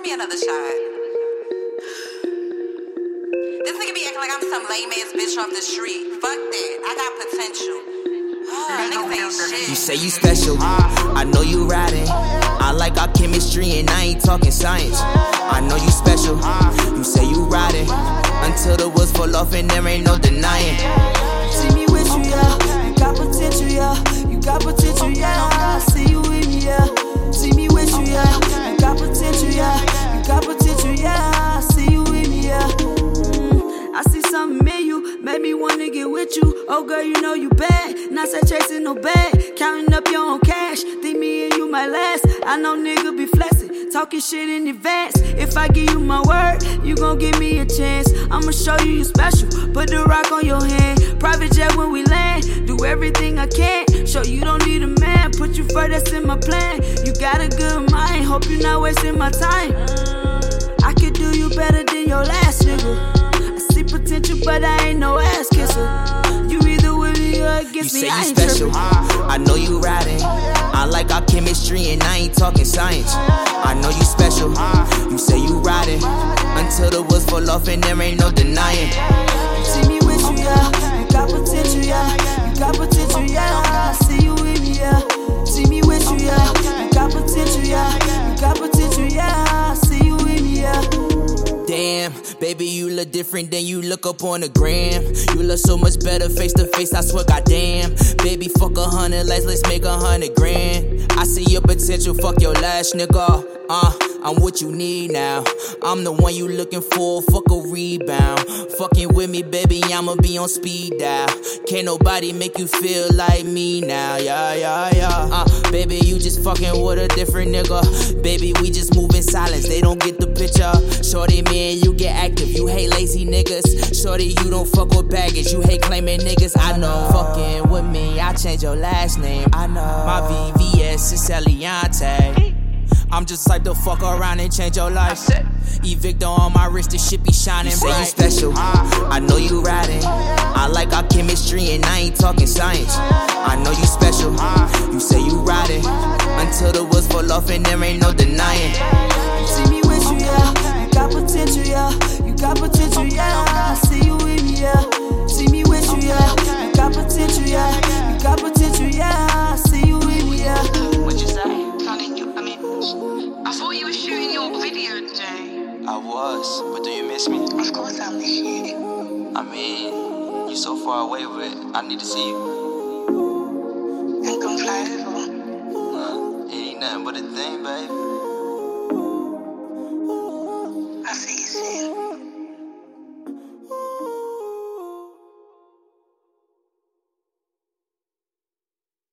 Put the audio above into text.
Pour me another shot. This nigga be acting like I'm some lame ass bitch off the street. Fuck that. I got potential. Ah, niggas ain't shit. You say you special, I know you riding. I like our chemistry and I ain't talking science. I know you special, you say you riding. Until the woods fall off and there ain't no denying. In you, made me wanna get with you. Oh girl, you know you bad. Not say chasing no bag, counting up your own cash. Think me and you might last. I know nigga be flexing, talking shit in advance. If I give you my word, you gon' give me a chance. I'ma show you you special. Put the rock on your hand. Private jet when we land. Do everything I can. Show you don't need a man. Put you first, that's in my plan. You got a good mind. Hope you not wasting my time. I could do you better than your last nigga. Potential, but I ain't no ass kisser. You either with me or You against say me. I you ain't special, tripping. I know you riding. I like our chemistry and I ain't talking science. I know you special, you say you riding. Until the woods fall off and there ain't no denying. See me with you, yeah. You got potential, yeah. Damn, baby, you look different than you look up on the gram. You look so much better face to face, I swear, goddamn. Baby, fuck a hundred lights, let's make a hundred grand. I see your potential, fuck your last nigga. Uh, I'm what you need now. I'm the one you looking for, fuck a rebound. Fucking with me, baby, I'ma be on speed dial. Can't nobody make you feel like me now, yeah, yeah, yeah. Uh, baby, you just fucking with a different nigga. Baby, we just move in silence, they don't get the picture. Shorty, man, you get active, you hate lazy niggas. Shorty, you don't fuck with baggage, you hate claiming niggas. I know, fucking with me, I change your last name. I know, my VVS is Eliantte. I'm just like to fuck around and change your life. Evicto on my wrist, this shit be shining you say you special, I know you riding. I like our chemistry and I ain't talking science. I know you special, you say you riding. Until the woods fall off and there ain't no denying. You See me with you, yeah. You got potential, yeah. You got potential, yeah. I see you was, but do you miss me? Of course I miss you. I mean, you're so far away, but I need to see you. And come fly over. It ain't nothing but a thing, baby.